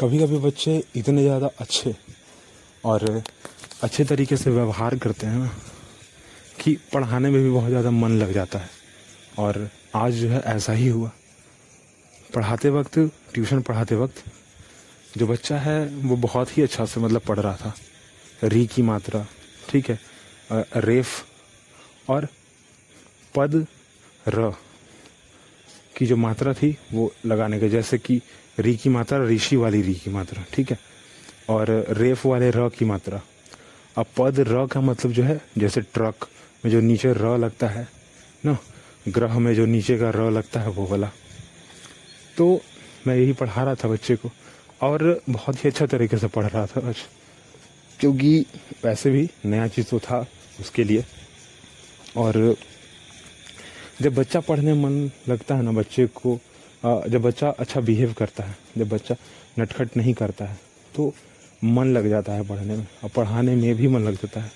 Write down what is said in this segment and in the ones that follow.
कभी कभी बच्चे इतने ज़्यादा अच्छे और अच्छे तरीके से व्यवहार करते हैं ना, कि पढ़ाने में भी बहुत ज़्यादा मन लग जाता है। और आज जो है ऐसा ही हुआ। पढ़ाते वक्त, ट्यूशन पढ़ाते वक्त जो बच्चा है, वो बहुत ही अच्छा से मतलब पढ़ रहा था। री की मात्रा, ठीक है? रेफ और पद र की जो मात्रा थी, वो लगाने के जैसे कि री की मात्रा, ऋषि वाली री की मात्रा, ठीक है? और रेफ वाले र की मात्रा। अब पद र का मतलब जो है, जैसे ट्रक में जो नीचे र लगता है, ना? ग्रह में जो नीचे का र लगता है, वो वाला। तो मैं यही पढ़ा रहा था बच्चे को, और बहुत ही अच्छा तरीके से पढ़ रहा था आज। क्योंकि वैसे भी नया चीज़ तो था उसके लिए। और जब बच्चा पढ़ने मन लगता है ना, बच्चे को जब बच्चा अच्छा बिहेव करता है, जब बच्चा नटखट नहीं करता है तो मन लग जाता है पढ़ने में, और पढ़ाने में भी मन लग जाता है।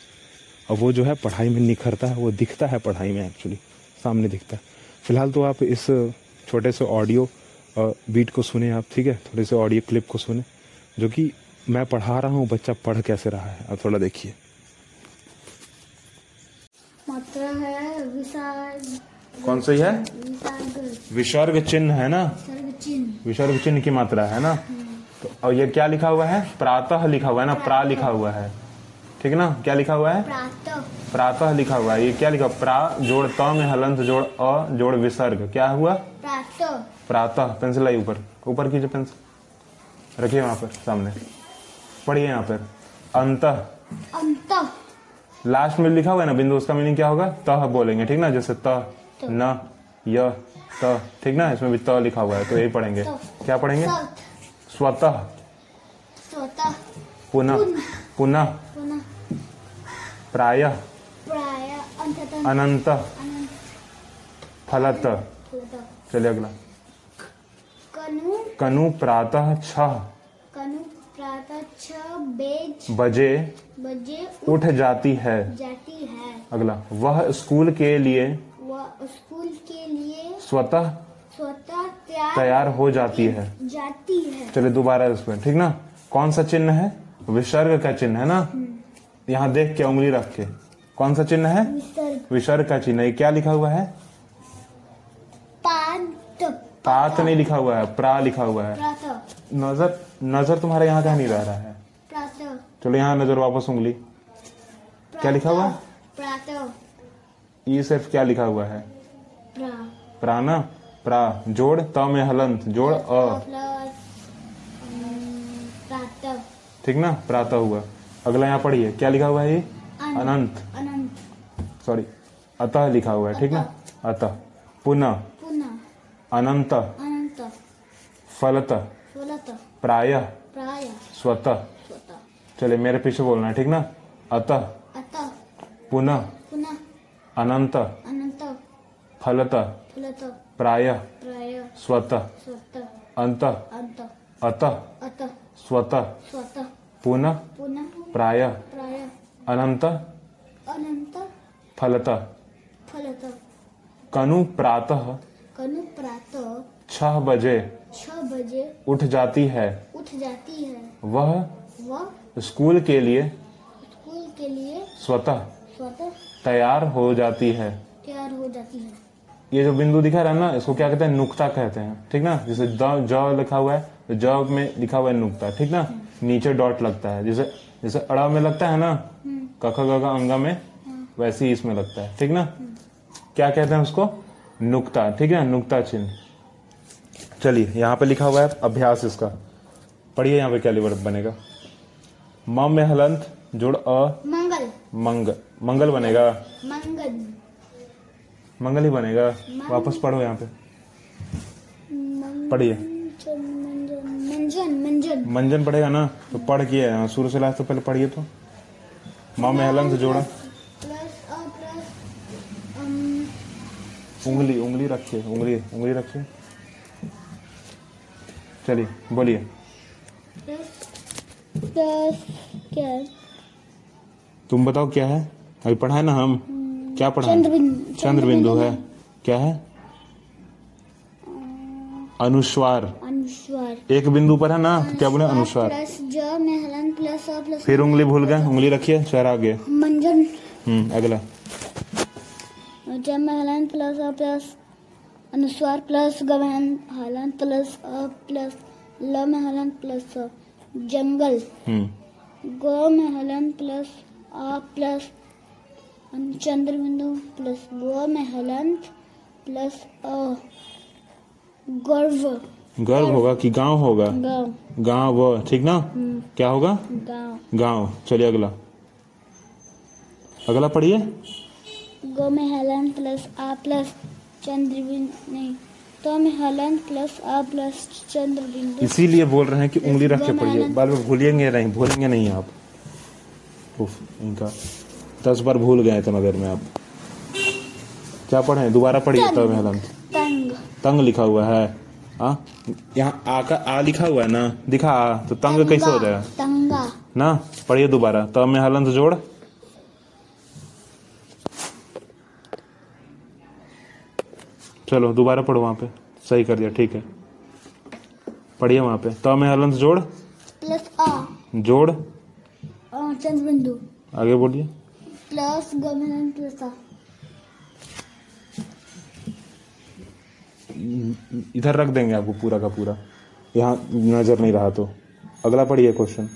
और वो जो है पढ़ाई में निखरता है, वो दिखता है पढ़ाई में एक्चुअली सामने दिखता है। फ़िलहाल तो आप इस छोटे से ऑडियो बीट को सुने आप, ठीक है? थोड़े से ऑडियो क्लिप को सुने, जो कि मैं पढ़ा रहा हूँ, बच्चा पढ़ कैसे रहा है, आप थोड़ा देखिए। मात्रा है विसर्ग कौन सा है? विसर्ग चिन्ह है ना? विसर्ग चिन्ह की मात्रा है ना? तो और ये क्या लिखा हुआ है? प्रातः लिखा हुआ है ना? प्रा लिखा हुआ है। ठीक ना? क्या लिखा हुआ है? प्रातः प्रातः लिखा हुआ है। ये क्या लिखा प्रा जोड़ त में हलंत जोड़ अ जोड़ विसर्ग। क्या हुआ? प्रातः। प्रातः पेंसिल आई ऊपर। ऊपर कीजिए पेंसिल। रखिए वहाँ पर सामने। पढ़िए यहाँ पर। अंत। अंत। लास्ट में लिखा हुआ है ना? बिंदु उसका मीनिंग क्या होगा? तह बोलेंगे। ठीक ना? जैसे त। न य त। ठीक ना इसमें भी त लिखा हुआ है तो यही पढ़ेंगे। क्या पढ़ेंगे? स्वतः। पुनः। पुनः। प्राय। अनंत। फलत। चलिए अगला। कनु। कनु प्रातः छह कनु प्रातः छह बजे। बजे उठ जाती है। जाती है। अगला। वह स्कूल के लिए स्कूल के लिए स्वतः स्वतः तैयार तैयार हो जाती है। जाती है। चलिए दोबारा इस पर ठीक ना? कौन सा चिन्ह है? विसर्ग का चिन्ह है ना? यहाँ देख के उंगली रख के। कौन सा चिन्ह है? विसर्ग। का चिन्ह। ये क्या लिखा हुआ है? पांत नहीं लिखा हुआ है प्रा लिखा हुआ है। नज़र नज़र तुम्हारे यहाँ कहाँ नहीं रह रहा है। चलो यहाँ नज़र वापस उंगली। क्या लिखा हुआ ये सिर्फ़ क्या लिखा हुआ है? प्रा। प्राना प्रा जोड़ त में हलंत जोड़ अ। ठीक ना? प्रातः हुआ। अगला यहाँ पढ़िए। क्या लिखा हुआ है ये? अनंत। अनंत। सॉरी अतः लिखा हुआ है ठीक ना? अतः। पुनः। पुनः। अनंत। अनंत। फलत। फलतः। प्रायः। प्राय। स्वतः। चलिए मेरे पीछे बोलना है ठीक ना? अतः। पुनः। अनंत अनंत फलत फलतः प्रायः प्राय स्वतः स्वतः अंत अंत अतः अतः स्वतः स्वतः पुनः पुनः प्रायः प्राय अनंत अनंत फलत फलतः कनु प्रातः कनु प्रातः छह बजे छह बजे उठ जाती है। उठ जाती है। वह वह स्कूल के लिए स्कूल के लिए स्वतः स्वतः तैयार हो जाती है। तैयार हो जाती है। ये जो बिंदु दिखा रहा है ना इसको क्या कहते हैं? नुक्ता कहते हैं। ठीक ना? जैसे ज लिखा हुआ है तो ज में लिखा हुआ है नुक्ता। ठीक ना? नीचे डॉट लगता है। जैसे जैसे अड़ा में लगता है ना कख ग अंगा में वैसे ही इसमें लगता है। ठीक ना? क्या कहते हैं उसको? नुक्ता। ठीक है नुक्ता चिन्ह। चलिए यहाँ पे लिखा हुआ है अभ्यास इसका। पढ़िए यहाँ पे क्या लिवर बनेगा। म में हलंत जोड़ अ। मंग मंगल बनेगा। मंगल। मंगल ही बनेगा। वापस पढ़ो यहाँ पे। पढ़िए। मंजन मंजन पढ़ेगा ना? तो पढ़ के। शुरू से लास्ट तो पहले पढ़िए तो। माँ में हलन से जोड़ा। उंगली उंगली रखिए उंगली उंगली रखिए। चलिए बोलिए। प्लस क्या? तुम बताओ क्या है? अभी पढ़ा है ना हम? क्या पढ़ा चंद्र बिंदु है। क्या है? अनुस्वार। अनुस्वार। एक बिंदु पर है ना? तो क्या बोले? अनुस्वार प्लस ज में प्लस अ प्लस फिर उंगली भूल गए। उंगली रखिए चेहरा आगे। मंजन। हम्म अगला। ज प्लस अ प्लस अनुस्वार प्लस ग में हलन प्लस अ प्लस ल में हलन प्लस जंगल। हम्म। ग में हलन प्लस आ प्लस चंद्रबिंदु प्लस ग में हलन प्लस अ गर्व। गर्व होगा कि गाँव होगा? गाँव। गाँव ठीक ना? हम्म, क्या होगा? गाँव। गाँव। चलिए अगला। अगला पढ़िए। ग में हलन प्लस आ प्लस चंद्र बिंदु नहीं तो में हलन प्लस आ प्लस चंद्र बिंदु इसीलिए बोल रहे हैं कि उंगली रख के पढ़िए। बार बार भूलिएँगे नहीं भूलेंगे नहीं आप। उफ, इनका दस बार भूल गए इतना देर में आप क्या पढ़े दोबारा पढ़िए तब मेहलन तंग। तंग लिखा हुआ है। हाँ यहाँ आ का आ लिखा हुआ है ना? दिखा आ, तो तंग कैसे हो जाएगा? तंगा। ना? पढ़िए दोबारा। तब में हलन से जोड़। चलो दोबारा पढ़ो वहाँ पे। सही कर दिया ठीक है। पढ़िए वहाँ पे। तब में हलन से जोड़। प्लस आ। जोड़। चंद्र बिंदु। आगे बोलिए। प्लस ग में हलन प्लस आ इधर रख देंगे आपको पूरा का पूरा। यहाँ नज़र नहीं रहा तो। अगला पढ़िए क्वेश्चन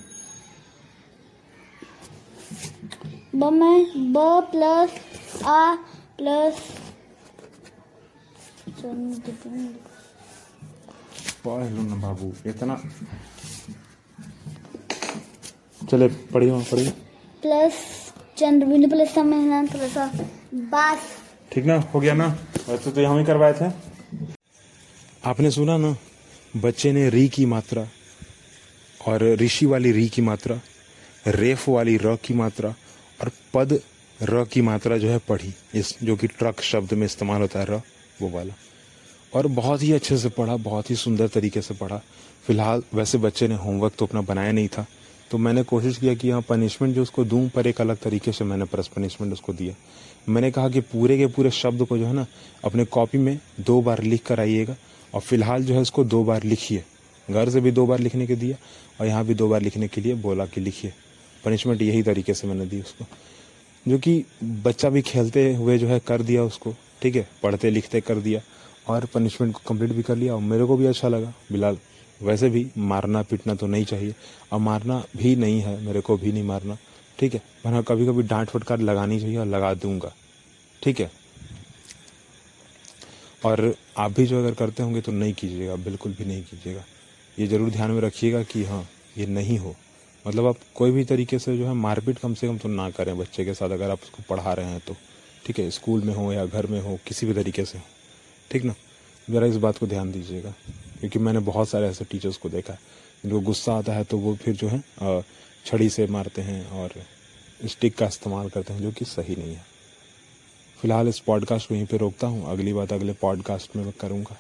ब में ब प्लस आ प्लस पढ़ लो ना बाबू इतना चले पढ़िए वहाँ पढ़िए। प्लस चंद्र बिंदु प्लस सम्मेलन प्लस आ बास। ठीक ना? हो गया ना? वैसे तो हम ही करवाए थे। आपने सुना ना बच्चे ने री की मात्रा और ऋषि वाली री की मात्रा रेफ वाली र की मात्रा और पद र की मात्रा जो है पढ़ी। इस जो कि ट्रक शब्द में इस्तेमाल होता है र वो वाला। और बहुत ही अच्छे से पढ़ा बहुत ही सुंदर तरीके से पढ़ा। फ़िलहाल वैसे बच्चे ने होमवर्क तो अपना बनाया नहीं था। तो मैंने कोशिश किया कि हाँ पनिशमेंट जो उसको दूँ, पर एक अलग तरीके से मैंने प्रेस पनिशमेंट उसको दिया। मैंने कहा कि पूरे के पूरे शब्द को जो है ना, अपने कॉपी में दो बार लिख कर आइएगा, और फ़िलहाल जो है इसको दो बार लिखिए। घर से भी दो बार लिखने के दिया, और यहाँ भी दो बार लिखने के लिए बोला कि लिखिए। पनिशमेंट यही तरीके से मैंने दी उसको। जो कि बच्चा भी खेलते हुए जो है कर दिया उसको, ठीक है? पढ़ते लिखते कर दिया, और पनिशमेंट को कंप्लीट भी कर लिया, और मेरे को भी अच्छा लगा, बिलाल। वैसे भी मारना पीटना तो नहीं चाहिए। और मारना भी नहीं है, मेरे को भी नहीं मारना। ठीक है, वरना कभी कभी डांट फटकार लगानी चाहिए और लगा दूँगा। ठीक है? और आप भी जो अगर करते होंगे तो नहीं कीजिएगा, बिल्कुल भी नहीं कीजिएगा। ये ज़रूर ध्यान में रखिएगा कि हाँ ये नहीं हो। मतलब आप कोई भी तरीके से जो है मारपीट कम से कम तो ना करें बच्चे के साथ, अगर आप उसको पढ़ा रहे हैं तो। ठीक है, स्कूल में हो या घर में हो, किसी भी तरीके से ठीक ना? ज़रा इस बात को ध्यान दीजिएगा। क्योंकि मैंने बहुत सारे ऐसे टीचर्स को देखा है। जिनको गुस्सा आता है तो वो फिर जो है छड़ी से मारते हैं और स्टिक का इस्तेमाल करते हैं, जो कि सही नहीं है। फ़िलहाल इस पॉडकास्ट को यहीं पे रोकता हूँ। अगली बात अगले पॉडकास्ट में करूँगा।